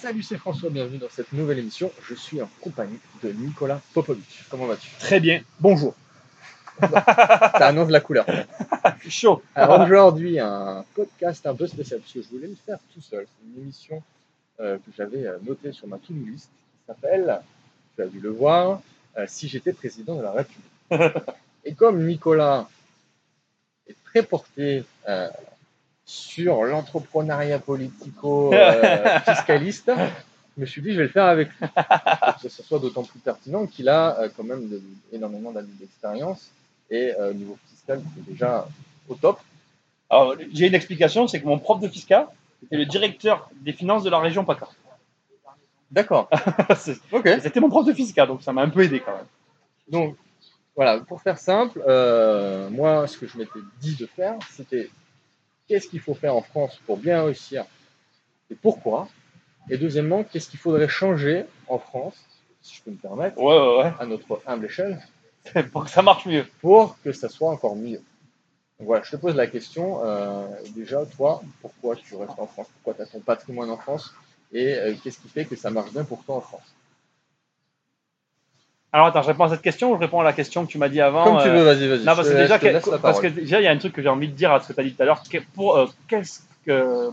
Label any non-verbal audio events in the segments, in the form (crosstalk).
Salut, c'est François, bienvenue dans cette nouvelle émission. Je suis en compagnie de Nicolas Popovic. Comment vas-tu? Très bien. Bonjour. Ça annonce la couleur. (laughs) Chaud. Alors aujourd'hui, un podcast un peu spécial, parce que je voulais le faire tout seul. C'est une émission euh, que j'avais euh, notée sur ma to-do list qui s'appelle, tu as dû le voir, euh, Si j'étais président de la République. Et comme Nicolas est très porté euh, sur l'entrepreneuriat politico-fiscaliste, (laughs) je me suis dit je vais le faire avec lui. Pour que ce soit d'autant plus pertinent qu'il a euh, quand même de- énormément d'années d'expérience et euh, au niveau fiscal, c'est déjà au top. Alors, j'ai une explication, c'est que mon prof de fiscal était le directeur des finances de la région PACA. D'accord. (laughs) C'est- Ok. C'était mon prof de fiscal, donc ça m'a un peu aidé quand même. Donc, voilà, pour faire simple, euh, moi, ce que je m'étais dit de faire, c'était qu'est-ce qu'il faut faire en France pour bien réussir et pourquoi? Et deuxièmement, qu'est-ce qu'il faudrait changer en France, si je peux me permettre, Ouais, ouais, ouais. à notre humble échelle, (laughs) Pour que ça marche mieux. pour que ça soit encore mieux? Donc Voilà, je te pose la question, euh, déjà, toi, pourquoi tu restes en France? Pourquoi tu as ton patrimoine en France? Et euh, qu'est-ce qui fait que ça marche bien pour toi en France? Alors attends, je réponds à cette question ou je réponds à la question que tu m'as dit avant Comme tu euh, veux, vas-y, vas-y. Non, parce que déjà, que- parce que déjà, il y a un truc que j'ai envie de dire à ce que tu as dit tout à l'heure. Pour euh, qu'est-ce que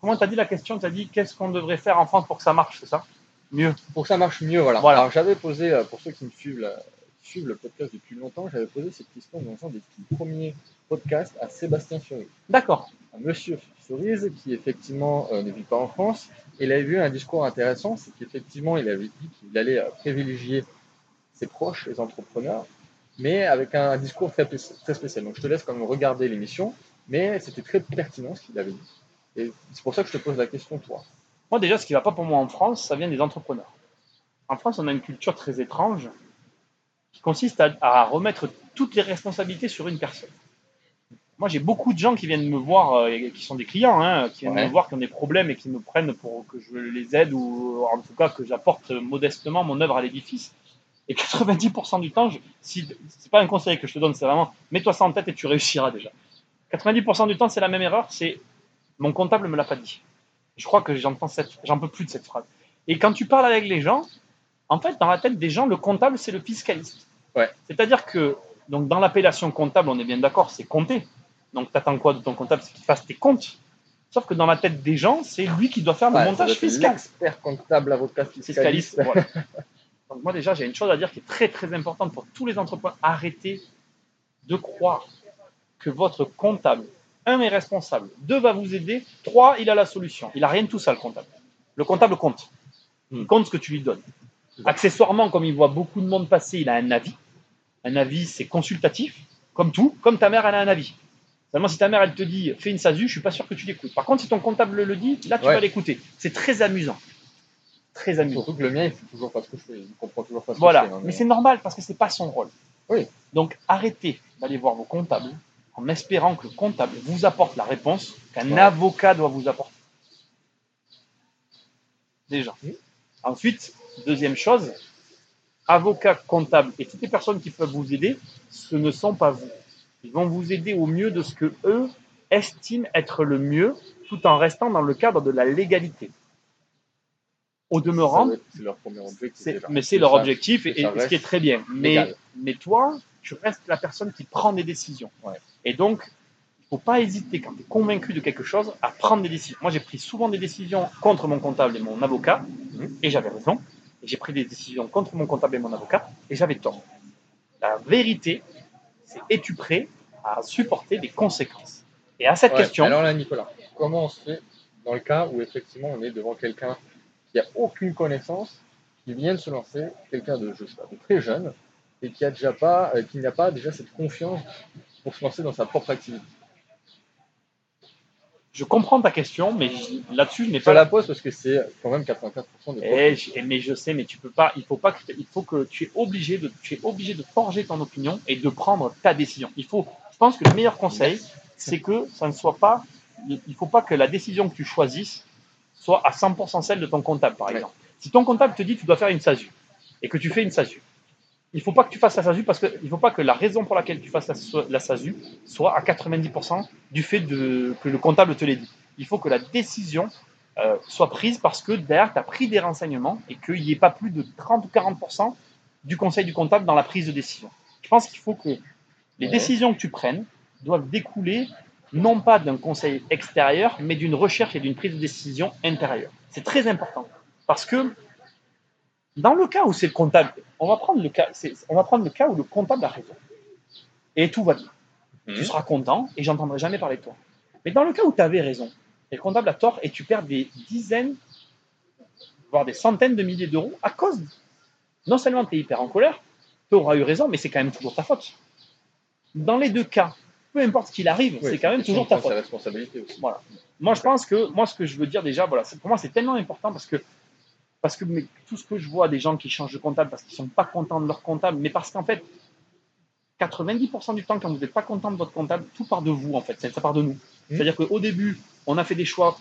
comment tu as dit la question? Tu as dit qu'est-ce qu'on devrait faire en France pour que ça marche, c'est ça? Mieux. pour que ça marche mieux, voilà. Voilà. Alors j'avais posé, euh, pour ceux qui me suivent, suivent le podcast depuis longtemps, j'avais posé cette question dans un des premiers podcasts à Sébastien Cerise. D'accord. Un monsieur Cerise qui effectivement euh, ne vit pas en France. Il avait eu un discours intéressant, c'est qu'effectivement il avait dit qu'il allait euh, privilégier ses proches, les entrepreneurs, mais avec un discours très, très spécial. Donc je te laisse quand même regarder l'émission, mais c'était très pertinent ce qu'il avait dit. Et c'est pour ça que je te pose la question, toi. Moi, déjà, ce qui va pas pour moi en France, ça vient des entrepreneurs. En France, on a une culture très étrange qui consiste à, à remettre toutes les responsabilités sur une personne. Moi, j'ai beaucoup de gens qui viennent me voir, euh, qui sont des clients, hein, qui viennent Ouais. me voir, qui ont des problèmes et qui me prennent pour que je les aide ou en tout cas que j'apporte modestement mon œuvre à l'édifice. Et 90% du temps, je, si, c'est pas un conseil que je te donne, c'est vraiment mets-toi ça en tête et tu réussiras déjà. 90% du temps, c'est la même erreur, c'est mon comptable me l'a pas dit. Je crois que j'entends cette, j'en peux plus de cette phrase. Et quand tu parles avec les gens, en fait, dans la tête des gens, le comptable, c'est le fiscaliste. Ouais. C'est-à-dire que, donc, dans l'appellation comptable, on est bien d'accord, c'est compter. Donc, tu attends quoi de ton comptable? C'est qu'il fasse tes comptes. Sauf que dans la tête des gens, c'est lui qui doit faire le Ouais, montage fiscal. L'expert comptable, avocat fiscaliste. Fiscaliste. (laughs) voilà. Donc, moi, déjà, j'ai une chose à dire qui est très, très importante pour tous les entrepreneurs. Arrêtez de croire que votre comptable, un, est responsable, deux, va vous aider, trois, il a la solution. Il n'a rien de tout ça, le comptable. Le comptable compte. Il Hmm. compte ce que tu lui donnes. Accessoirement, comme il voit beaucoup de monde passer, il a un avis. Un avis, c'est consultatif, comme tout, comme ta mère, elle a un avis. Seulement, si ta mère, elle te dit fais une SASU, je suis pas sûr que tu l'écoutes. Par contre, si ton comptable le dit, là, tu Ouais. vas l'écouter. C'est très amusant. Très amusant. Surtout que le mien, il fait toujours pas ce que je fais. Il comprend toujours pas ce Voilà, que je fais. hein, mais c'est normal parce que c'est pas son rôle. Oui. Donc arrêtez d'aller voir vos comptables en espérant que le comptable vous apporte la réponse qu'un Ouais. avocat doit vous apporter. Déjà. Ensuite, deuxième chose, avocat, comptable et toutes les personnes qui peuvent vous aider, ce ne sont pas vous. Ils vont vous aider au mieux de ce que eux estiment être le mieux, tout en restant dans le cadre de la légalité. Au demeurant, C'est leur premier objectif. mais c'est leur ça- objectif et, ce qui est très bien. Mais, mais toi, tu restes la personne qui prend des décisions. Ouais. Et donc, il ne faut pas hésiter quand tu es convaincu de quelque chose à prendre des décisions. Moi, j'ai pris souvent des décisions contre mon comptable et mon avocat Mhm. et j'avais raison. J'ai pris des décisions contre mon comptable et mon avocat et j'avais tort. La vérité, c'est es-tu prêt à supporter des conséquences? Et à cette Ouais, question, Alors là, Nicolas, comment on se fait dans le cas où effectivement on est devant quelqu'un qui a aucune connaissance, qui vient de se lancer, quelqu'un de, je sais pas, de très jeune, et qui a déjà pas, euh, qui n'a pas déjà cette confiance pour se lancer dans sa propre activité? Je comprends ta question, mais là-dessus, je n'ai pas la pose parce que c'est quand même 84% des je- eh, mais je sais, mais tu peux pas. Il faut pas que il faut que tu es obligé de tu es obligé de forger ton opinion et de prendre ta décision. Il faut. Je pense que le meilleur conseil, c'est que ça ne soit pas. Il faut pas que la décision que tu choisisses soit à 100% celle de ton comptable, par Ouais. exemple. Si ton comptable te dit tu dois faire une SASU et que tu fais une SASU, il faut pas que tu fasses la SASU parce que il faut pas que la raison pour laquelle tu fasses la, la SASU soit à 90% du fait de, que le comptable te l'ait dit. Il faut que la décision euh, soit prise parce que derrière, tu as pris des renseignements et qu'il n'y ait pas plus de 30 ou 40% du conseil du comptable dans la prise de décision. Je pense qu'il faut que les Ouais. décisions que tu prennes doivent découler non pas d'un conseil extérieur, mais d'une recherche et d'une prise de décision intérieure. C'est très important parce que dans le cas où c'est le comptable, on va prendre le cas, c'est- on va prendre le cas où le comptable a raison et tout va bien. Mhm. Tu seras content et j'entendrai jamais parler de toi. Mais dans le cas où tu avais raison et le comptable a tort et tu perds des dizaines, voire des centaines de milliers d'euros à cause, non seulement tu es hyper en colère, tu auras eu raison, mais c'est quand même toujours ta faute. Dans les deux cas, peu importe ce qu'il arrive, Oui, c'est quand même toujours ta faute. sa responsabilité aussi. Voilà. Moi, je pense que, moi, ce que je veux dire déjà, voilà, c'est- pour moi, c'est tellement important parce que, parce que mais, tout ce que je vois des gens qui changent de comptable parce qu'ils sont pas contents de leur comptable, mais parce qu'en fait, 90% du temps, quand vous n'êtes pas content de votre comptable, tout part de vous, en fait, ça part de nous. C'est-à-dire qu'au début, on a fait des choix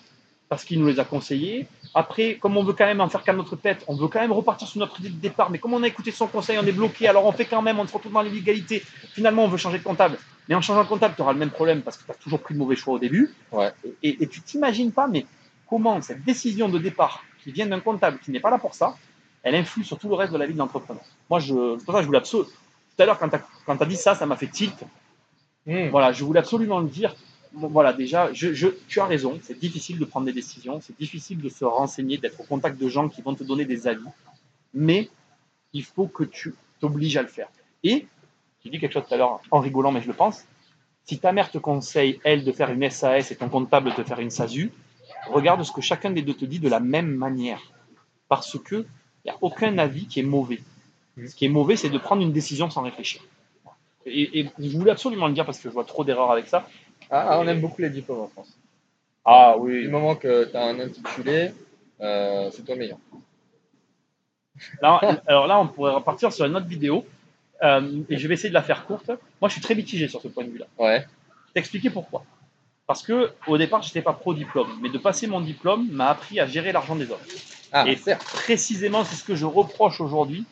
parce qu'il nous les a conseillés. Après, comme on veut quand même en faire qu'à notre tête, on veut quand même repartir sur notre idée de départ. Mais comme on a écouté son conseil, on est bloqué, alors on fait quand même, on se retrouve dans l'illégalité. Finalement, on veut changer de comptable. Mais en changeant de comptable, tu auras le même problème parce que tu as toujours pris de mauvais choix au début. Ouais. Et, et tu t'imagines pas, mais comment cette décision de départ qui vient d'un comptable qui n'est pas là pour ça, elle influe sur tout le reste de la vie de l'entrepreneur. Moi, je, c'est pour ça que je voulais absolument. Tout à l'heure, quand tu as, dit ça, ça m'a fait tilt. Mhm. Voilà, je voulais absolument le dire. Bon, voilà, déjà, je, je- tu as raison, c'est difficile de prendre des décisions, c'est difficile de se renseigner, d'être au contact de gens qui vont te donner des avis, mais il faut que tu t'obliges à le faire. Et, j'ai dit quelque chose tout à l'heure en rigolant, mais je le pense, si ta mère te conseille, elle, de faire une SAS et ton comptable de faire une SASU, regarde ce que chacun des deux te dit de la même manière. Parce que il n'y a aucun avis qui est mauvais. Ce qui est mauvais, c'est de prendre une décision sans réfléchir. Et, et je voulais absolument le dire parce que je vois trop d'erreurs avec ça. Ah, on aime beaucoup les diplômes en France. Ah Du oui. moment que tu as un intitulé, euh, c'est toi le meilleur. Là, alors là, on pourrait repartir sur une autre vidéo. euh, et je vais essayer de la faire courte. Moi, je suis très mitigé sur ce point de vue-là. Ouais. Je vais t'expliquer pourquoi. Parce que au départ, je n'étais pas pro-diplôme. Mais de passer mon diplôme m'a appris à gérer l'argent des autres. Ah, Et certes. précisément, c'est ce que je reproche aujourd'hui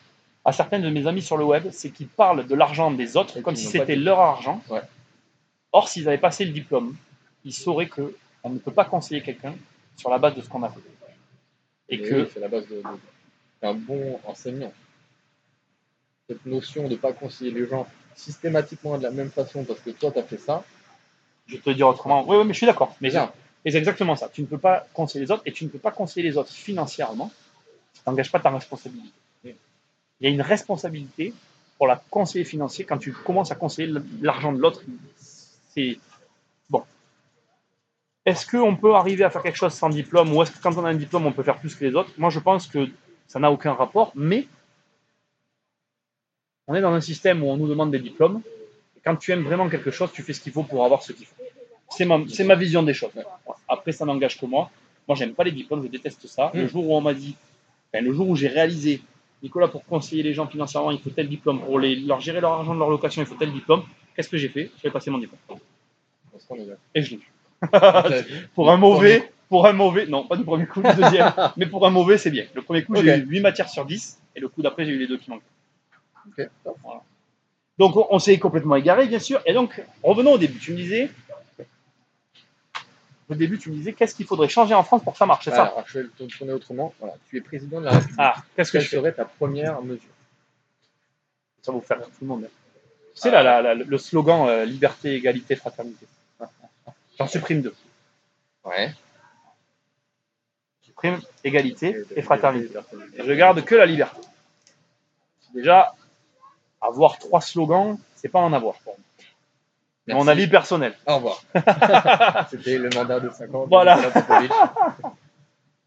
à certains de mes amis sur le web, c'est qu'ils parlent de l'argent des autres Et comme si c'était de- leur argent. Ouais. Or, s'ils avaient passé le diplôme, ils sauraient que on ne peut pas conseiller quelqu'un sur la base de ce qu'on a fait. Et que oui, c'est la base de, de- d'un bon enseignant. Cette notion de ne pas conseiller les gens systématiquement de la même façon parce que toi, tu as fait ça, je vais te dire autrement. Oui, oui, mais je suis d'accord. Mais c'est exactement ça. Tu ne peux pas conseiller les autres et tu ne peux pas conseiller les autres financièrement. Tu n'engages pas ta responsabilité. Il y a une responsabilité pour la conseiller financier quand tu commences à conseiller l'argent de l'autre. C'est bon. Est-ce qu'on peut arriver à faire quelque chose sans diplôme ou est-ce que quand on a un diplôme, on peut faire plus que les autres? Moi, je pense que ça n'a aucun rapport, mais on est dans un système où on nous demande des diplômes. Quand tu aimes vraiment quelque chose, tu fais ce qu'il faut pour avoir ce qu'il faut. C'est ma, vision des choses. Après, ça n'engage que moi. Moi, j'aime pas les diplômes, je déteste ça. Le Mm. jour où on m'a dit, ben, le jour où j'ai réalisé, Nicolas, pour conseiller les gens financièrement, il faut tel diplôme. Pour les, leur gérer leur argent de leur location, il faut tel diplôme. Qu'est-ce que j'ai fait? J'ai passé mon diplôme. Et je l'ai eu. (laughs) Pour un mauvais, pour un mauvais, non, pas du premier coup, du deuxième, (laughs) mais pour un mauvais, c'est bien. Le premier coup, j'ai eu 8 matières sur 10, et le coup d'après, j'ai eu les deux qui manquaient. Ok, top. Donc, on, on s'est complètement égaré, bien sûr. Et donc, revenons au début. Tu me disais, au début, tu me disais, qu'est-ce qu'il faudrait changer en France pour que ça marche, c'est ça Alors, je vais le tourner autrement. Voilà, tu es président de la République. Ah, qu'est-ce que Quelle je serait ta première mesure? Ça va vous faire rire tout le monde. hein. Tu sais, là, la- la- le slogan euh, liberté, égalité, fraternité. (laughs) J'en supprime deux. Ouais. Je supprime égalité et fraternité. Et je garde que la liberté. Déjà, avoir trois slogans, c'est pas en avoir. pour moi. Merci. Mon avis personnel. Au revoir. (laughs) C'était le mandat de 5 ans. Voilà. (laughs)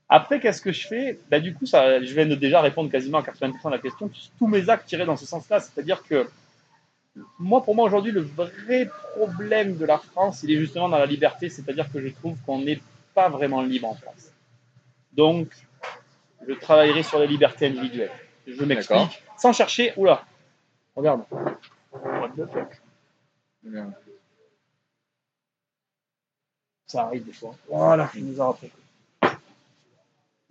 Après, qu'est-ce que je fais? Ben, Du coup, ça, je viens de déjà répondre quasiment à 80% de la question. Tous- mes actes tiraient dans ce sens-là. C'est-à-dire que moi, pour moi, aujourd'hui, le vrai problème de la France, il est justement dans la liberté. C'est-à-dire que je trouve qu'on n'est pas vraiment libre en France. Donc, je travaillerai sur la liberté individuelle. Je m'explique sans chercher. Oula, regarde. What the fuck? Ça arrive des fois. Voilà, il nous a rappelé.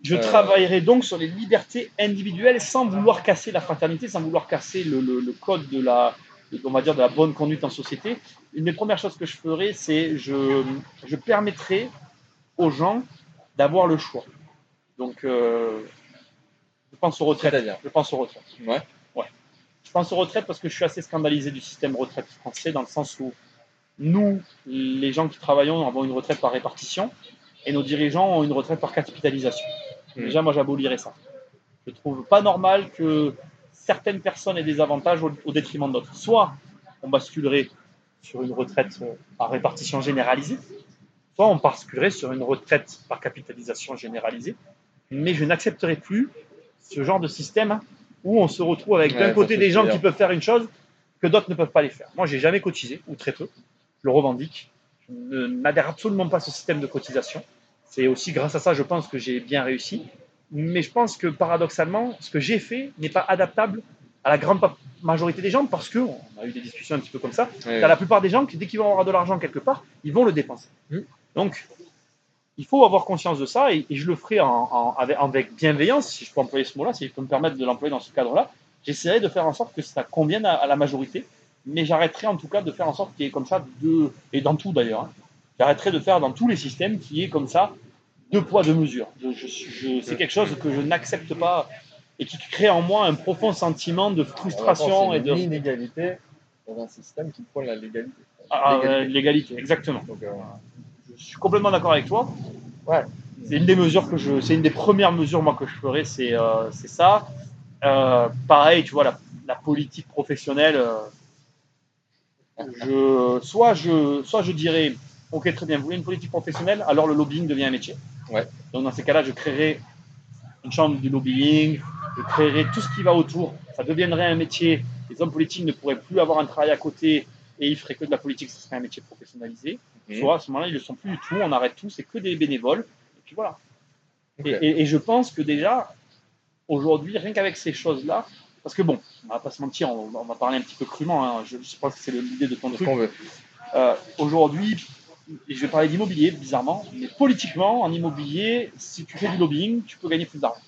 Je Euh. travaillerai donc sur les libertés individuelles sans vouloir casser la fraternité, sans vouloir casser le, le- le code de la, on va dire, de la bonne conduite en société. Une des premières choses que je ferai, c'est je, je permettrai aux gens d'avoir le choix. Donc, euh, je pense aux retraites. C'est-à-dire Je pense aux retraites. Ouais. Je pense aux retraites parce que je suis assez scandalisé du système retraite français dans le sens où nous, les gens qui travaillons, avons une retraite par répartition et nos dirigeants ont une retraite par capitalisation. Hmm. Déjà, moi, j'abolirais ça. Je trouve pas normal que certaines personnes aient des avantages au, au détriment d'autres. Soit on basculerait sur une retraite euh, par répartition généralisée, soit on basculerait sur une retraite par capitalisation généralisée. Mais je n'accepterai plus ce genre de système où on se retrouve avec Ouais, d'un côté des gens qui peuvent faire une chose que d'autres ne peuvent pas les faire. Moi, j'ai jamais cotisé, ou très peu. Je le revendique. Je ne- n'adhère absolument pas à ce système de cotisation. C'est aussi grâce à ça, je pense, que j'ai bien réussi. Mais je pense que paradoxalement, ce que j'ai fait n'est pas adaptable à la grande majorité des gens parce que, on a eu des discussions un petit peu comme ça, Ouais, T'as la plupart des gens qui, dès qu'ils vont avoir de l'argent quelque part, ils vont le dépenser. Mm. Donc, il faut avoir conscience de ça et, et je le ferai en, en- avec, avec bienveillance, si je peux employer ce mot-là, si je peux me permettre de l'employer dans ce cadre-là. J'essaierai de faire en sorte que ça convienne à, à la majorité, mais j'arrêterai en tout cas de faire en sorte qu'il y ait comme ça deux, et dans tout d'ailleurs, hein, j'arrêterai de faire dans tous les systèmes qu'il y ait comme ça deux poids, deux mesures. Je- je- je- c'est quelque chose que je n'accepte pas et qui crée en moi un profond sentiment de frustration et de une inégalité dans un système qui prône la légalité. Ah, L'égalité. euh, l'égalité, exactement. Donc, euh, Je suis complètement d'accord avec toi. Ouais. C'est une des mesures que je, c'est une des premières mesures moi que je ferai, c'est euh, c'est ça. Euh, pareil, tu vois la, la politique professionnelle. euh, je, soit je, soit je dirais, ok très bien, vous voulez une politique professionnelle, alors le lobbying devient un métier. Ouais. Donc dans ces cas-là, je créerai une chambre du lobbying, je créerai tout ce qui va autour. Ça deviendrait un métier. Les hommes politiques ne pourraient plus avoir un travail à côté et ils feraient que de la politique, ce serait un métier professionnalisé. Mhm. Soit à ce moment-là, ils ne le sont plus du tout, on arrête tout, c'est que des bénévoles. Et puis voilà. Et, et- et je pense que déjà, aujourd'hui, rien qu'avec ces choses-là, parce que bon, on va pas se mentir, on, on va parler un petit peu crûment, hein, je, je pense que c'est l'idée de ton truc. Euh, aujourd'hui, et je vais parler d'immobilier, bizarrement, mais politiquement, en immobilier, si tu fais du lobbying, tu peux gagner plus d'argent.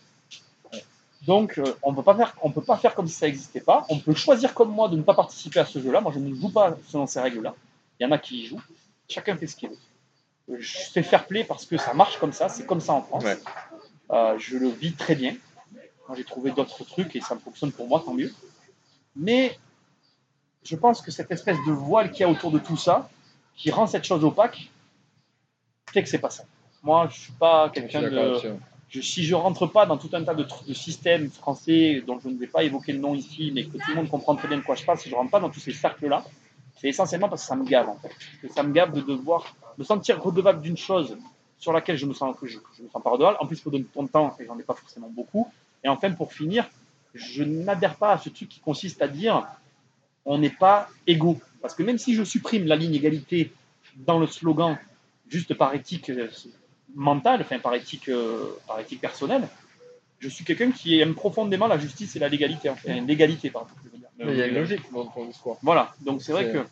Donc, euh, on ne peut pas faire comme si ça n'existait pas. On peut choisir comme moi de ne pas participer à ce jeu-là. Moi, je ne joue pas selon ces règles-là. Il y en a qui y jouent. Chacun fait ce qu'il veut. Je fais fair play parce que ça marche comme ça. C'est comme ça en France. Ouais. Euh, je le vis très bien. Moi, j'ai trouvé d'autres trucs et ça fonctionne pour moi, tant mieux. Mais je pense que cette espèce de voile qu'il y a autour de tout ça, qui rend cette chose opaque, fait que c'est pas ça. Moi, je suis pas quelqu'un de. Je, si je rentre pas dans tout un tas de, de systèmes français dont je ne vais pas évoquer le nom ici, mais que tout le monde comprend très bien de quoi je parle, si je rentre pas dans tous ces cercles-là, c'est essentiellement parce que ça me gave en fait. Que ça me gave de devoir me sentir redevable d'une chose sur laquelle je me sens je, me sens pas redevable. En plus, il faut donner ton temps et j'en ai pas forcément beaucoup. Et enfin, pour finir, je n'adhère pas à ce truc qui consiste à dire on n'est pas égaux. Parce que même si je supprime la ligne égalité dans le slogan juste par éthique euh, mentale, enfin par éthique, euh, par éthique personnelle, je suis quelqu'un qui aime profondément la justice et la légalité. Enfin, l'égalité, pardon. Mais il y a une logique dans ton discours. Voilà, donc c'est vrai que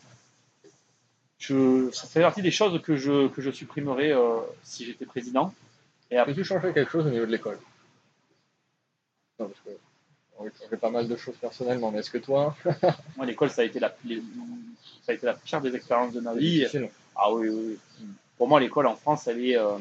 je, ça fait partie des choses que je, que je supprimerais euh, si j'étais président. Et après, Peux-tu changer quelque chose au niveau de l'école Non, parce que on changer pas mal de choses personnellement, mais est-ce que toi, moi, l'école, ça a été la, les- ça a été la pire des expériences de ma vie. Ah oui, oui, oui. Pour moi, l'école en France, elle est. euh,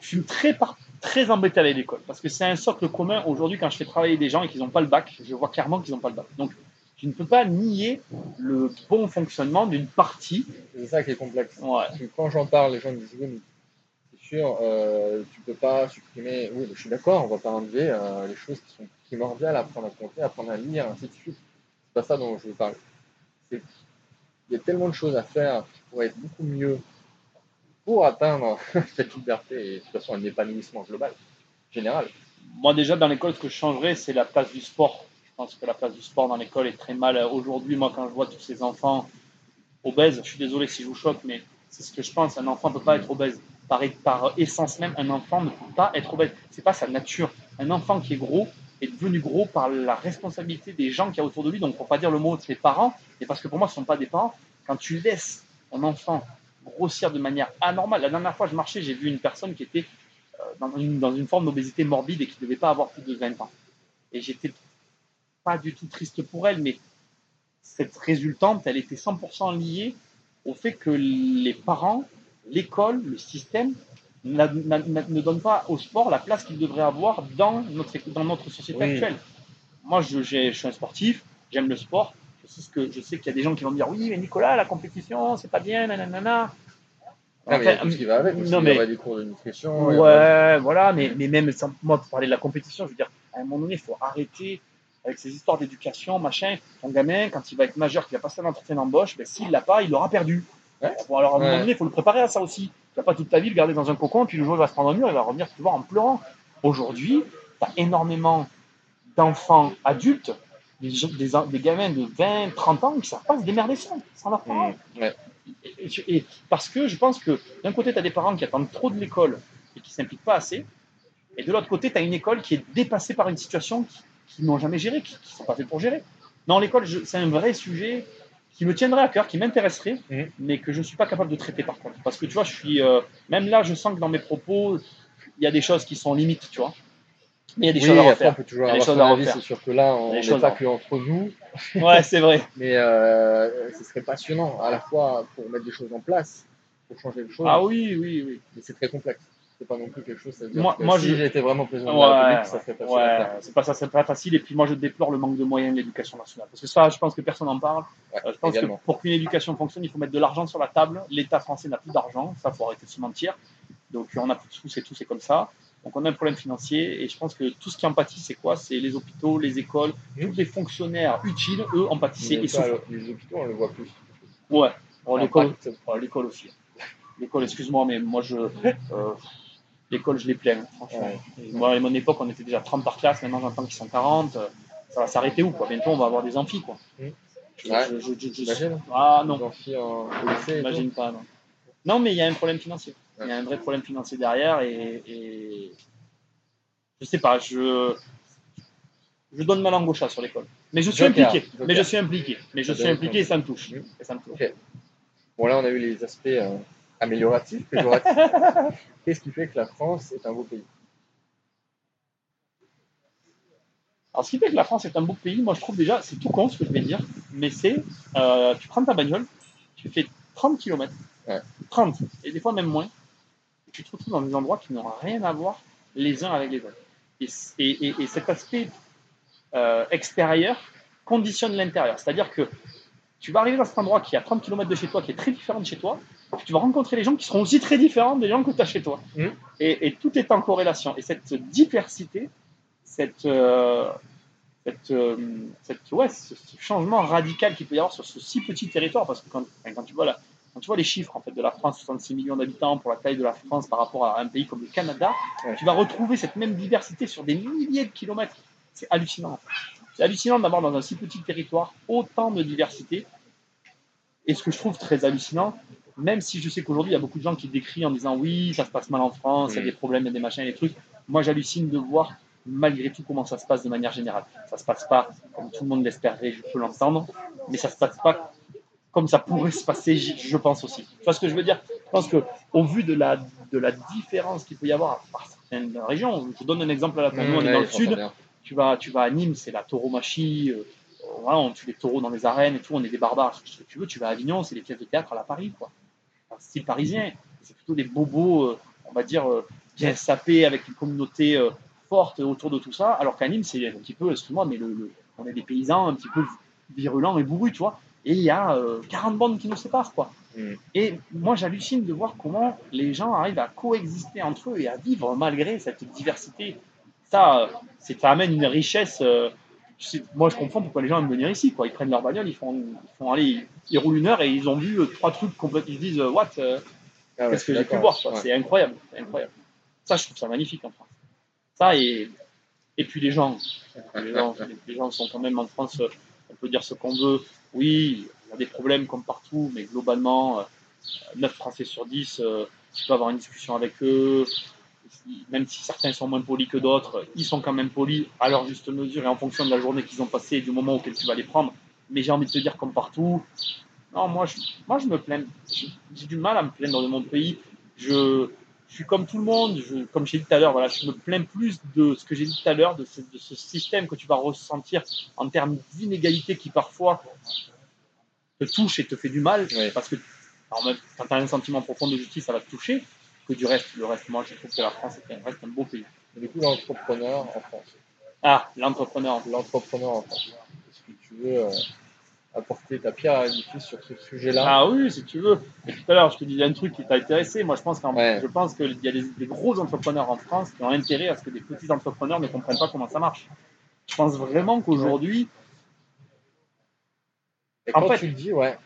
Je suis très, par- très embêté avec l'école parce que c'est un socle commun. Aujourd'hui, quand je fais travailler des gens et qu'ils n'ont pas le bac, je vois clairement qu'ils n'ont pas le bac. Donc, je ne peux pas nier le bon fonctionnement d'une partie. C'est ça qui est complexe. Ouais. Parce que quand j'en parle, les gens me disent oui, mais c'est sûr, euh, tu peux pas supprimer. Oui, je suis d'accord, on va pas enlever euh, les choses qui sont primordiales, apprendre à compter, apprendre à lire, ainsi de suite. C'est pas ça dont je veux parler. Il y a tellement de choses à faire qui pourraient être beaucoup mieux pour atteindre (laughs) cette liberté et de toute façon un épanouissement global, général. Moi, déjà, dans l'école, ce que je changerais, c'est la place du sport. Je pense que la place du sport dans l'école est très mal. Aujourd'hui, moi, quand je vois tous ces enfants obèses, je suis désolé si je vous choque, mais c'est ce que je pense. Un enfant ne peut pas être obèse. Par, essence même, un enfant ne peut pas être obèse. C'est pas sa nature. Un enfant qui est gros est devenu gros par la responsabilité des gens qu'il y a autour de lui. Donc, pour pas dire le mot de ses parents, et parce que pour moi, ce ne sont pas des parents. Quand tu laisses un enfant grossir de manière anormale, la dernière fois, je marchais, j'ai vu une personne qui était euh, dans une, dans une forme d'obésité morbide et qui ne devait pas avoir plus de 20 ans. Et j'étais pas du tout triste pour elle, mais cette résultante, elle était 100% liée au fait que les parents, l'école, le système ne donne pas au sport la place qu'il devrait avoir dans notre, dans notre société Oui. actuelle. Moi, je suis un sportif, j'aime le sport. Je sais, ce que, je sais qu'il y a des gens qui vont me dire Oui, mais Nicolas, la compétition, c'est pas bien, nanana. Ah, mais il y a Enfin, tout ce qui va avec. aussi. non, Il y mais- aura des cours de nutrition. il aura- Ouais, voilà, mais, mais même sans, moi, pour parler de la compétition, je veux dire, à un moment donné, il faut arrêter avec ces histoires d'éducation, machin. Ton gamin, quand il va être majeur, qu'il va passer un entretien d'embauche, ben, s'il l'a pas, il l'aura perdu. Ouais. Bon, alors à un moment donné, il faut le préparer à ça aussi. Tu vas pas toute ta vie le garder dans un cocon, puis le jour où il va se prendre un mur, il va revenir te voir en pleurant. Aujourd'hui, tu as énormément d'enfants adultes, des, gens- des, des gamins de 20, 30 ans qui ne savent pas se démerder sans, sans leurs parents. Mmh, ouais. Et, et- et parce que je pense que d'un côté, tu as des parents qui attendent trop de l'école et qui ne s'impliquent pas assez. Et de l'autre côté, tu as une école qui est dépassée par une situation qui, qui n'ont jamais géré, qui ne sont pas faits pour gérer. Non, l'école, c'est un vrai sujet qui me tiendrait à cœur, qui m'intéresserait, Mhm. mais que je ne suis pas capable de traiter par contre. Parce que tu vois, je suis. euh, même là, je sens que dans mes propos, il y a des choses qui sont limites, tu vois. Mais il y a des Oui, choses à après, refaire. on peut toujours avoir choses son avis. C'est sûr que là, on n'est pas que entre nous. (laughs) Ouais, c'est vrai. Mais euh, ce serait passionnant à la fois pour mettre des choses en place, pour changer les choses, Ah oui, oui, oui. mais c'est très complexe. C'est pas non plus quelque chose. Ça veut dire Moi- que moi, si je- j'étais vraiment président de la Ouais, République, ça serait ouais, faire. c'est pas ça, c'est pas facile. Et puis moi, je déplore le manque de moyens de l'éducation nationale. Parce que ça, je pense que personne n'en parle. Ouais, Euh, je pense également. que pour qu'une éducation fonctionne, il faut mettre de l'argent sur la table. L'État français n'a plus d'argent. Ça, faut arrêter de se mentir. Donc, on a plus de sous, c'est tout, c'est comme ça. Donc, on a un problème financier. Et je pense que tout ce qui en pâtit, c'est quoi? C'est les hôpitaux, les écoles, Mmh. tous les fonctionnaires utiles, eux, en pâtissaient et souffrent. les hôpitaux, on le voit plus. Ouais. L'école, aussi. L'école, excuse-moi, mais moi, je. euh, l'école, je les plains, franchement. Ouais. Et Moi, à mon époque, on était déjà 30 par classe. Maintenant, j'entends qu'ils sont 40. euh, Ça va s'arrêter où, quoi? Bientôt, on va avoir des amphis, quoi. Mmh. Ouais. je- Ah non, amphis en- pas. Non. non, mais il y a un problème financier. Il y a un vrai problème financier derrière et, et je sais pas. Je je donne ma langue au chat sur l'école. Mais je suis Joker, impliqué. Joker. Mais je suis impliqué. Mais je suis impliqué et ça me touche. Mmh. Et ça me touche. Ok. Bon, là, on a eu les aspects euh, amélioratifs, péjoratifs. (laughs) Qu'est-ce qui fait que la France est un beau pays? Alors, ce qui fait que la France est un beau pays, moi je trouve déjà, c'est tout con ce que je vais dire, mais c'est, euh, tu prends ta bagnole, tu fais 30 km, Ouais. 30, et des fois même moins, tu te retrouves dans des endroits qui n'ont rien à voir les uns avec les autres. Et, cet aspect euh, extérieur conditionne l'intérieur. C'est-à-dire que tu vas arriver dans cet endroit qui est à 30 km de chez toi, qui est très différent de chez toi, puis tu vas rencontrer des gens qui seront aussi très différents des gens que tu as chez toi. Mhm. Et, et tout est en corrélation. Et cette diversité, cette, euh, cette, euh, cette- ouais, ce, ce changement radical qu'il peut y avoir sur ce si petit territoire, parce que quand tu vois la, quand tu vois les chiffres en fait, de la France, 66 millions d'habitants pour la taille de la France par rapport à un pays comme le Canada, Ouais. tu vas retrouver cette même diversité sur des milliers de kilomètres. C'est hallucinant. C'est hallucinant d'avoir dans un si petit territoire autant de diversité. Et ce que je trouve très hallucinant, même si je sais qu'aujourd'hui il y a beaucoup de gens qui décrient en disant oui, ça se passe mal en France, il y a Mm. des problèmes, il y a des machins, des trucs. Moi j'hallucine de voir malgré tout comment ça se passe de manière générale. Ça se passe pas comme tout le monde l'espérerait, je peux l'entendre, mais ça se passe pas comme ça pourrait se passer, je pense aussi. Tu vois ce que je veux dire? Je pense que au vu de la, de la différence qu'il peut y avoir par certaines régions, je donne un exemple à la. Nous, on est dans le sud, tu vas, tu vas à Nîmes, c'est la tauromachie, euh, voilà, on tue les taureaux dans les arènes et tout, on est des barbares. Ce que tu veux, tu vas à Avignon, c'est les pièces de théâtre à la Paris, quoi. Un style parisien. C'est plutôt des bobos, euh, on va dire, euh, bien sapés, avec une communauté euh, forte autour de tout ça. Alors qu'à Nîmes, c'est un petit peu, excuse-moi, mais le, le- on est des paysans un petit peu virulents et bourrus, tu vois. Et il y a euh, 40 bandes qui nous séparent, quoi. Mm. Et moi, j'hallucine de voir comment les gens arrivent à coexister entre eux et à vivre malgré cette diversité. Ça, euh, ça amène une richesse. euh, je sais- moi, je comprends pourquoi les gens aiment venir ici. Quoi. Ils prennent leur bagnole, ils font, ils font aller, ils, ils roulent une heure et ils ont vu euh, trois trucs complètement. Ils se disent, what Ah ouais, Qu'est-ce que j'ai pu voir. Ouais. C'est incroyable, incroyable. Ça, je trouve ça magnifique en France. Ça et et puis les gens, les gens, les gens sont quand même en France. On peut dire ce qu'on veut. Oui, il y a des problèmes comme partout, mais globalement, euh, 9 Français sur 10, euh, tu peux avoir une discussion avec eux. Même si certains sont moins polis que d'autres, ils sont quand même polis à leur juste mesure et en fonction de la journée qu'ils ont passée et du moment auquel tu vas les prendre. Mais j'ai envie de te dire, comme partout, non, moi je, moi, je me plains. J'ai j'ai du mal à me plaindre de mon pays. Je, je suis comme tout le monde. Je, comme j'ai dit tout à l'heure, voilà, je me plains plus de ce que j'ai dit tout à l'heure, de ce, de ce système que tu vas ressentir en termes d'inégalité qui parfois te touche et te fait du mal. Ouais. Parce que alors même, quand tu as un sentiment profond de justice, ça va te toucher. que du reste. Le reste, moi, je trouve que la France reste un beau pays. Et du coup, l'entrepreneur en France. Ah, l'entrepreneur. L'entrepreneur en France. Est-ce que tu veux euh, apporter ta pierre à l'édifice sur ce sujet-là Ah oui, si tu veux. Et tout à l'heure, je te disais un truc qui t'a intéressé. Moi, je pense Ouais. qu'il y a des, des gros entrepreneurs en France qui ont intérêt à ce que des petits entrepreneurs ne comprennent pas comment ça marche. Je pense vraiment qu'aujourd'hui, En fait- tu le dis, ouais.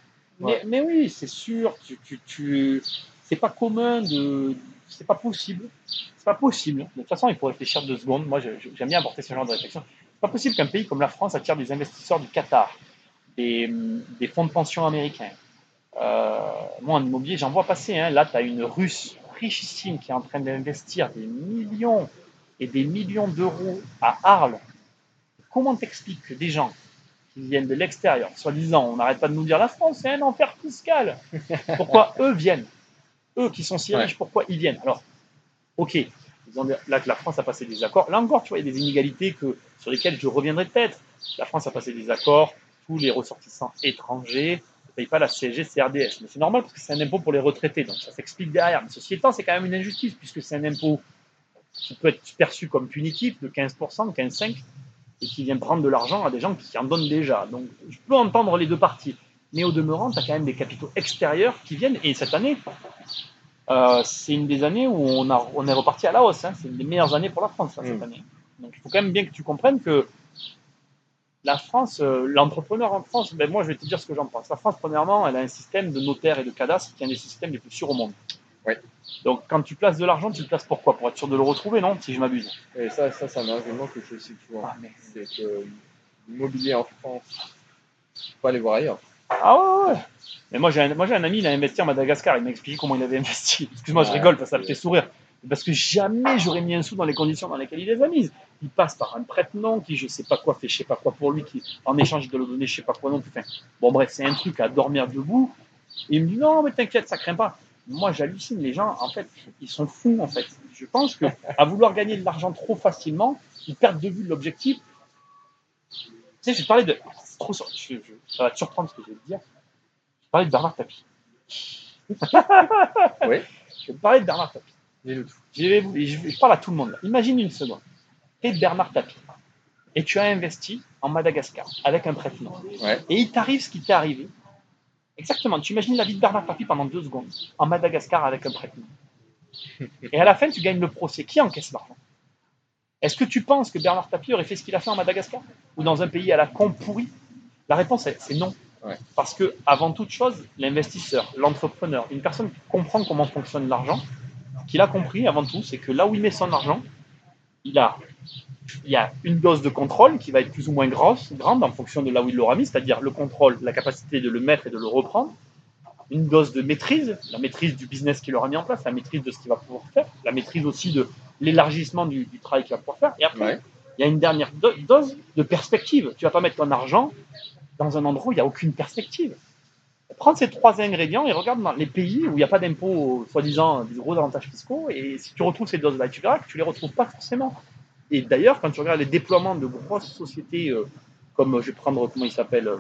mais, mais oui, c'est sûr, tu, tu, tu, c'est pas commun de, c'est pas possible, c'est pas possible. De toute façon, il faut réfléchir deux secondes. Moi, j'aime bien apporter ce genre de réflexion. C'est pas possible qu'un pays comme la France attire des investisseurs du Qatar, des, des fonds de pension américains. Euh, moi, en immobilier, j'en vois passer. Hein. Là, tu as une Russe richissime qui est en train d'investir des millions et des millions d'euros à Arles. Comment t'expliques que des gens qui viennent de l'extérieur, soi-disant, on n'arrête pas de nous dire la France, c'est un enfer fiscal. (laughs) Pourquoi eux viennent? Eux qui sont si Ouais. riches, pourquoi ils viennent? Alors, ok, ils ont des- là que la France a passé des accords. Là encore, tu vois, il y a des inégalités que, sur lesquelles je reviendrai peut-être. La France a passé des accords, tous les ressortissants étrangers ne payent pas la CSG CRDS. Mais c'est normal parce que c'est un impôt pour les retraités, donc ça s'explique derrière. Mais ceci étant, c'est quand même une injustice puisque c'est un impôt qui peut être perçu comme punitif de 15%, 15,5%, et qui vient prendre de l'argent à des gens qui en donnent déjà. Donc je peux entendre les deux parties. Mais au demeurant, tu as quand même des capitaux extérieurs qui viennent. Et cette année, euh, c'est une des années où on, a, on est reparti à la hausse. hein. C'est une des meilleures années pour la France, là, cette Mm. année. Donc il faut quand même bien que tu comprennes que la France, euh, l'entrepreneur en France, ben moi je vais te dire ce que j'en pense. La France, premièrement, elle a un système de notaire et de cadastre qui est un des systèmes les plus sûrs au monde. Ouais. Donc quand tu places de l'argent, tu le places pourquoi? Pour être sûr de le retrouver, non Si je m'abuse? Et ça, ça c'est un argument que je cite souvent. Ah, mais- C'est que l'immobilier en France, faut pas aller voir ailleurs. Ah ouais, ouais. Mais moi j'ai un, moi, j'ai un ami, il a investi en Madagascar, il m'a expliqué comment il avait investi. Excuse-moi, je rigole parce que ça me fait sourire. Parce que jamais j'aurais mis un sou dans les conditions dans lesquelles il les a mises. Il passe par un prête-nom qui je sais pas quoi fait, je sais pas quoi pour lui, qui en échange doit le donner je sais pas quoi non plus. Enfin, bon bref, c'est un truc à dormir debout. Et il me dit non mais t'inquiète, ça craint pas. Moi j'hallucine, les gens en fait, ils sont fous en fait. Je pense que (laughs) à vouloir gagner de l'argent trop facilement, ils perdent de vue l'objectif. Tu sais, je parler de. trop sur- je- je- ça va te surprendre ce que je vais te dire. Je parler de Bernard Tapie. (laughs) (laughs) Oui. Je vais te parler de Bernard Tapie. Dis-le tout. Je, vais vous- je- je parle à tout le monde. là. Imagine une seconde. Bernard Tapie et tu as investi en Madagascar avec un prête-nom. Ouais. Et il t'arrive ce qui t'est arrivé. Exactement. Tu imagines la vie de Bernard Tapie pendant deux secondes en Madagascar avec un prête-nom. (laughs) Et à la fin, tu gagnes le procès. Qui encaisse l'argent? Est-ce que tu penses que Bernard Tapie aurait fait ce qu'il a fait en Madagascar? Ou dans un pays à la con pourri? La réponse est c'est non. Ouais. Parce que, avant toute chose, l'investisseur, l'entrepreneur, une personne qui comprend comment fonctionne l'argent, qu'il a compris avant tout, c'est que là où il met son argent, il a, il y a une dose de contrôle qui va être plus ou moins grosse, grande en fonction de là où il l'aura mis, c'est-à-dire le contrôle, la capacité de le mettre et de le reprendre, une dose de maîtrise, la maîtrise du business qu'il aura mis en place, la maîtrise de ce qu'il va pouvoir faire, la maîtrise aussi de l'élargissement du, du travail qu'il va pouvoir faire, et après, Ouais. il y a une dernière do- dose de perspective. Tu vas pas mettre ton argent dans un endroit où il n'y a aucune perspective. Prends ces trois ingrédients et regarde dans les pays où il n'y a pas d'impôts, soi-disant des gros avantages fiscaux, et si tu retrouves ces doses-là, tu verras que tu les retrouves pas forcément. Et d'ailleurs, quand tu regardes les déploiements de grosses sociétés, euh, comme euh, je vais prendre, comment il s'appelle euh,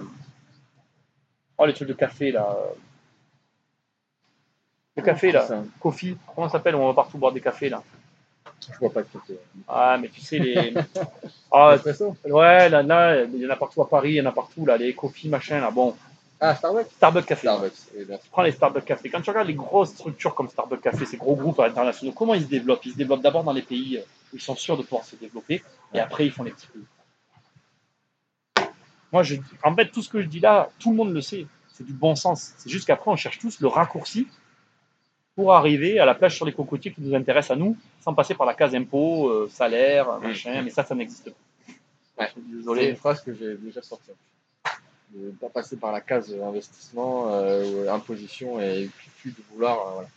Oh, les trucs de café là. euh, Le café là, Coffee, comment ça s'appelle On va partout boire des cafés là. Je vois pas que c'est. Ah, mais tu sais, les. (laughs) Ah, Ouais, là, là, il y en a partout à Paris, il y en a partout, là, les coffee, machin, là. Bon, Ah, Starbucks Starbucks Café. Starbucks, oui, bien sûr. Prends les Starbucks Café. Quand tu regardes les grosses structures comme Starbucks Café, ces gros groupes internationaux, comment ils se développent? Ils se développent d'abord dans les pays où ils sont sûrs de pouvoir se développer, et après, ils font les petits pays. Moi, je, en fait, tout ce que je dis là, tout le monde le sait. C'est du bon sens. C'est juste qu'après, on cherche tous le raccourci pour arriver à la plage sur les cocotiers qui nous intéresse à nous, sans passer par la case impôt, euh, salaire, machin. Mais ça, ça n'existe pas. Ouais. Suis C'est une désolé. phrase que j'ai déjà sortie. De ne pas passer par la case investissement, euh, ou imposition et puis de vouloir euh, voilà,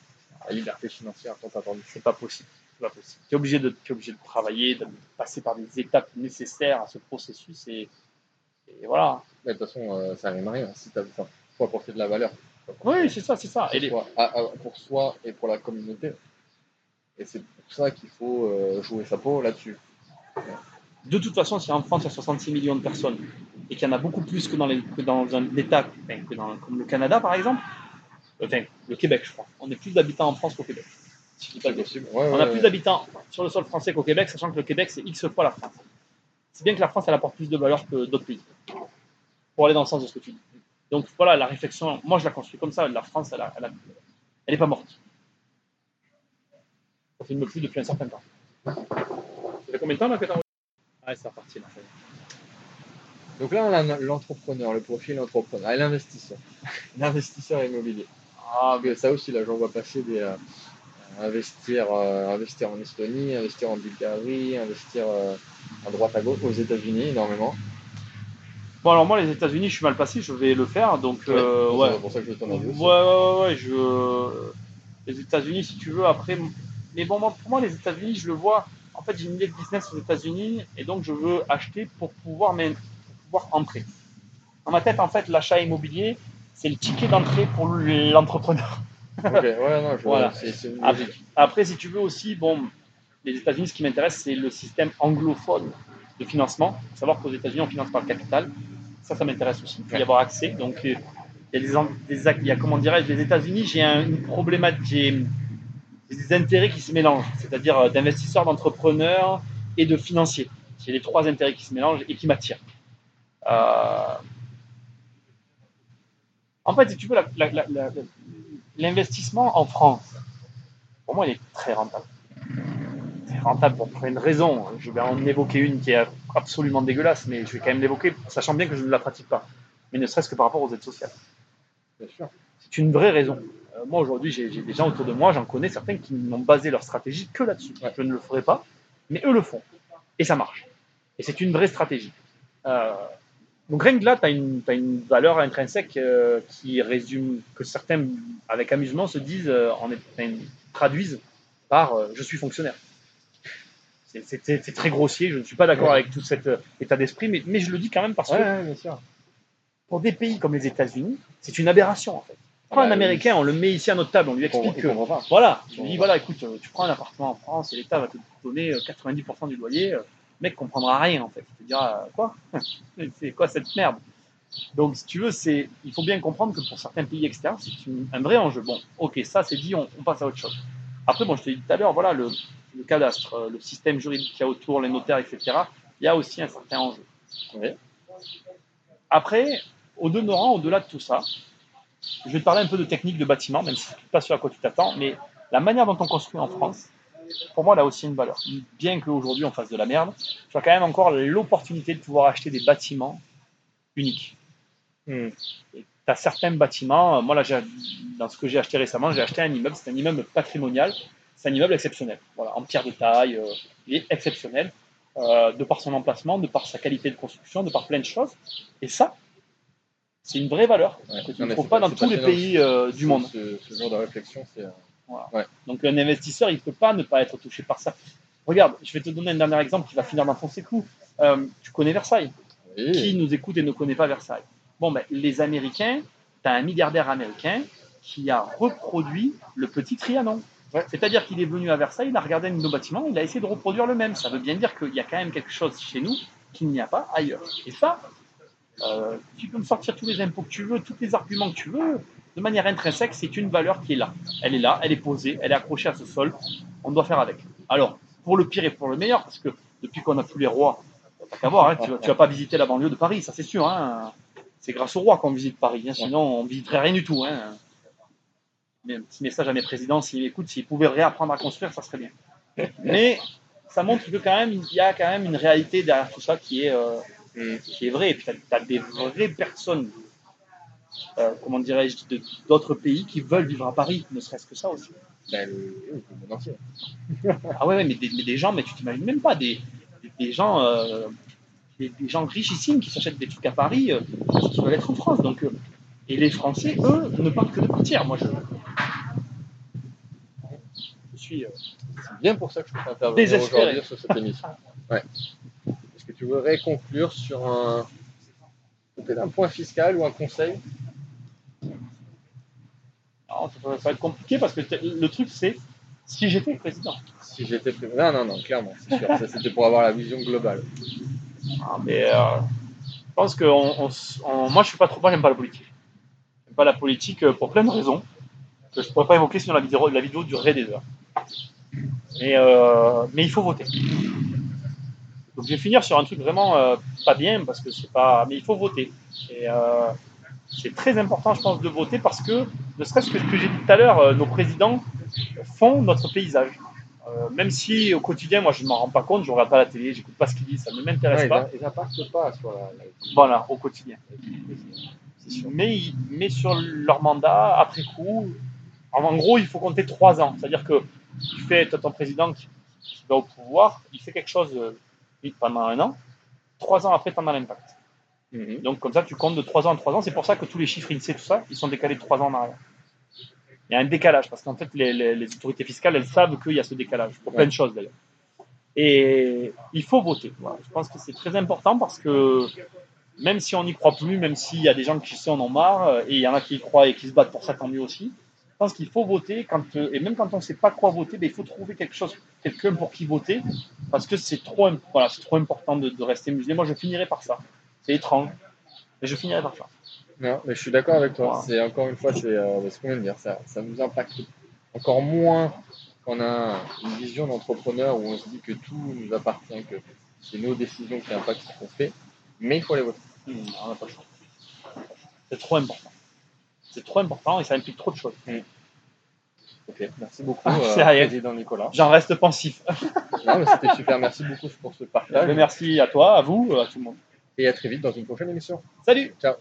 la liberté financière tant attendue. c'est pas possible. C'est pas possible. Tu es obligé de, t'es obligé de travailler, de passer par des étapes nécessaires à ce processus et, et voilà. Mais de toute façon, euh, ça à rien. Si tu faut apporter de la valeur. Oui, c'est ça, c'est ça. Et les- Pour, à- à- pour soi et pour la communauté. Et c'est pour ça qu'il faut euh, jouer sa peau là-dessus. De toute façon, si en France il y a 66 millions de personnes et qu'il y en a beaucoup plus que dans, les, que dans un État enfin, que dans- comme le Canada par exemple, enfin le Québec je crois, on est plus d'habitants en France qu'au Québec. Si je dis pas possible. Ouais, On a ouais. plus d'habitants sur le sol français qu'au Québec, sachant que le Québec, c'est X fois la France. C'est bien que la France, elle apporte plus de valeur que d'autres pays. Pour aller dans le sens de ce que tu dis. Donc voilà, la réflexion, moi je la construis comme ça. La France, elle, a- elle, a- elle est pas morte. Ça filme plus depuis un certain temps. Ça fait combien de temps là que t'as Ah, c'est reparti là. Donc là, on a l'entrepreneur, le profil entrepreneur et l'investisseur. (laughs) L'investisseur immobilier. Ah, que ça aussi, là, j'en vois passer des. euh, investir, euh, investir en Estonie, investir en Bulgarie, investir euh, à droite à gauche, aux États-Unis énormément. Bon, alors moi, les États-Unis, je suis mal passé, je vais le faire. Donc, euh, c'est ouais. pour ça que je veux ton avis Ouais, aussi. ouais, ouais, ouais, je... Les États-Unis, si tu veux, après. Mais bon, moi, pour moi, les États-Unis, je le vois. En fait, j'ai une idée de business aux États-Unis et donc je veux acheter pour pouvoir, m'in- pour pouvoir entrer. Dans ma tête, en fait, l'achat immobilier, c'est le ticket d'entrée pour l'entrepreneur. Ok, ouais, non, je Voilà. c'est c'est une Après, si tu veux aussi, bon, les États-Unis, ce qui m'intéresse, c'est le système anglophone de financement. Faut savoir qu'aux États-Unis, on finance par le capital. Ça, ça m'intéresse aussi. Il faut y avoir accès. Donc, euh, il y a des, des il y a, comment dirais-je, les États-Unis, j'ai un- une problématique, des intérêts qui se mélangent, c'est-à-dire euh, d'investisseurs, d'entrepreneurs et de financiers. J'ai les trois intérêts qui se mélangent et qui m'attirent. Euh, En fait, si tu veux, l'investissement en France, pour moi, il est très rentable. Très rentable pour une raison. Je vais en évoquer une qui est absolument dégueulasse, mais je vais quand même l'évoquer, sachant bien que je ne la pratique pas. Mais ne serait-ce que par rapport aux aides sociales. Bien sûr. C'est une vraie raison. Euh, moi, aujourd'hui, j'ai des gens autour de moi, j'en connais certains qui n'ont basé leur stratégie que là-dessus. Ouais. Je ne le ferai pas, mais eux le font. Et ça marche. Et c'est une vraie stratégie. Euh, donc rien que là, tu as, une valeur intrinsèque euh, qui résume, que certains, avec amusement, se disent, en, traduisent par je suis fonctionnaire. C'est- très grossier, je ne suis pas d'accord Ouais. avec tout cet état d'esprit, mais, mais je le dis quand même parce Ouais, que pour des pays comme les États-Unis, c'est une aberration en fait. Ah Prends bah, un Américain, on le met ici à notre table, on lui explique que voilà, je lui dis voilà. écoute, euh, tu prends un appartement en France et l'État va te donner euh, 90% du loyer, euh, le mec comprendra rien en fait. Il te dira euh, quoi? (laughs) C'est quoi cette merde? Donc si tu veux, c'est il faut bien comprendre que pour certains pays externes, c'est un vrai enjeu. Bon, ok, ça c'est dit, on, on passe à autre chose. Après, bon, je te l'ai dit tout à l'heure, voilà, le, le cadastre, euh, le système juridique qu'il y a autour, les notaires, etc. Il y a aussi un certain enjeu. Oui. Après, au demeurant, au-delà de tout ça, je vais te parler un peu de technique de bâtiment, même si suis pas sûr à quoi tu t'attends, mais la manière dont on construit en France, pour moi, elle a aussi une valeur. Bien qu'aujourd'hui on fasse de la merde, tu as quand même encore l'opportunité de pouvoir acheter des bâtiments uniques. Hmm. Tu as certains bâtiments, euh, moi là, dans ce que j'ai acheté récemment, j'ai acheté un immeuble, c'est un immeuble patrimonial, c'est un immeuble exceptionnel. Voilà, en pierre de taille, euh, il est exceptionnel, euh, de par son emplacement, de par sa qualité de construction, de par plein de choses. Et ça, c'est une vraie valeur Ouais. que tu ne trouves pas pas- dans tous les pays euh, du monde. Ce, ce genre de réflexion, c'est. euh, Donc un investisseur, il ne peut pas ne pas être touché par ça. Regarde, je vais te donner un dernier exemple qui va finir d'enfoncer le clou. Euh, tu connais Versailles. Oui. Qui nous écoute et ne connaît pas Versailles Bon, ben, les Américains, tu as un milliardaire américain qui a reproduit le petit Trianon. Ouais. C'est-à-dire qu'il est venu à Versailles, il a regardé nos bâtiments, il a essayé de reproduire le même. Ça veut bien dire qu'il y a quand même quelque chose chez nous qu'il n'y a pas ailleurs. Et ça, euh, tu peux me sortir tous les impôts que tu veux, tous les arguments que tu veux. De manière intrinsèque, c'est une valeur qui est là. Elle est là, elle est posée, elle est accrochée à ce sol. On doit faire avec. Alors, pour le pire et pour le meilleur, parce que depuis qu'on a tous les rois, t'as qu'à voir, hein, tu, tu vas pas visiter la banlieue de Paris, ça c'est sûr. hein. C'est grâce aux rois qu'on visite Paris, hein, sinon on visiterait rien du tout. Mais un petit message à mes présidents, s'ils écoutent, s'ils pouvaient réapprendre à construire, ça serait bien. Mais ça montre que quand même, il y a quand même une réalité derrière tout ça qui est, euh, Hmm. qui est vraie. Et puis tu as, des vraies personnes, euh, comment dirais-je, de- d'autres pays qui veulent vivre à Paris, ne serait-ce que ça aussi. Ben, le, oui, le monde entier. Ah ouais, ouais mais, des, mais des gens, mais tu t'imagines même pas, des, des, des gens, euh, des, des gens richissimes qui s'achètent des trucs à Paris, euh, qui veulent être en France. Donc, euh, et les Français, eux, ne parlent que de partir. Moi, je, je suis. euh, C'est bien pour ça que je peux intervenir Désespéré. aujourd'hui sur cette émission. (laughs) Ouais. Tu voudrais conclure sur un peut-être un point fiscal ou un conseil? Non, ça, va- être compliqué parce que le truc, c'est si j'étais président. Si j'étais président. Non, non, non, clairement, c'est sûr. Ça, c'était pour avoir la vision globale. Ah, mais euh, je pense que on, on s- on- moi, je suis pas trop. Moi, j'aime pas la politique. J'aime pas la politique euh, pour plein de raisons que je pourrais pas évoquer sinon la vidéo, la vidéo durerait des heures. Mais, euh, mais il faut voter. Donc je vais finir sur un truc vraiment euh, pas bien parce que c'est pas. Mais il faut voter. Et euh, c'est très important, je pense, de voter parce que, ne serait-ce que ce que j'ai dit tout à l'heure, euh, nos présidents font notre paysage. Même si au quotidien, moi je ne m'en rends pas compte, je ne regarde pas la télé, j'écoute pas ce qu'ils disent, ça ne m'intéresse Ouais, pas. Ils n'impactent pas sur la, la Voilà, au quotidien. sûr. Mais, mais sur leur mandat, après coup, en, gros, il faut compter trois ans. C'est-à-dire que tu fais ton président qui, qui va au pouvoir, il fait quelque chose pendant un an, trois ans après, tu en as l'impact. Mhm. Donc comme ça, tu comptes de 3 ans en 3 ans. C'est pour ça que tous les chiffres INSEE, tout ça, ils sont décalés de 3 ans en arrière. Il y a un décalage, parce qu'en fait, les, les- les autorités fiscales, elles savent qu'il y a ce décalage, pour plein de choses d'ailleurs. Et il faut voter. Voilà. Je pense que c'est très important parce que même si on n'y croit plus, même s'il y a des gens qui s'en ont marre, euh, et il y en a qui y croient et qui se battent pour ça, tant mieux aussi, je pense qu'il faut voter, quand, euh, et même quand on ne sait pas quoi voter, ben, il faut trouver quelque chose, quelqu'un pour qui voter, parce que c'est trop, voilà, c'est trop important de, de rester muselé. Moi, je finirai par ça. C'est étrange, mais je finirai par ça. Non, mais je suis d'accord avec toi. Voilà. C'est encore une fois, c'est euh, ce qu'on vient de dire. Ça, ça nous impacte encore moins qu'on a une vision d'entrepreneur où on se dit que tout nous appartient, que c'est nos décisions qui impactent ce qu'on fait. Mais il faut les voter. Hmm, on n'a pas le choix. C'est trop important. C'est trop important et ça implique trop de choses. Ok, merci beaucoup, Ah, euh, président Nicolas. J'en reste pensif. (laughs) Non, mais c'était super. Merci beaucoup pour ce partage. Merci à toi, à vous, à tout le monde. Et à très vite dans une prochaine émission. Salut Ciao.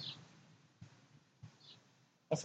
Ah, ça me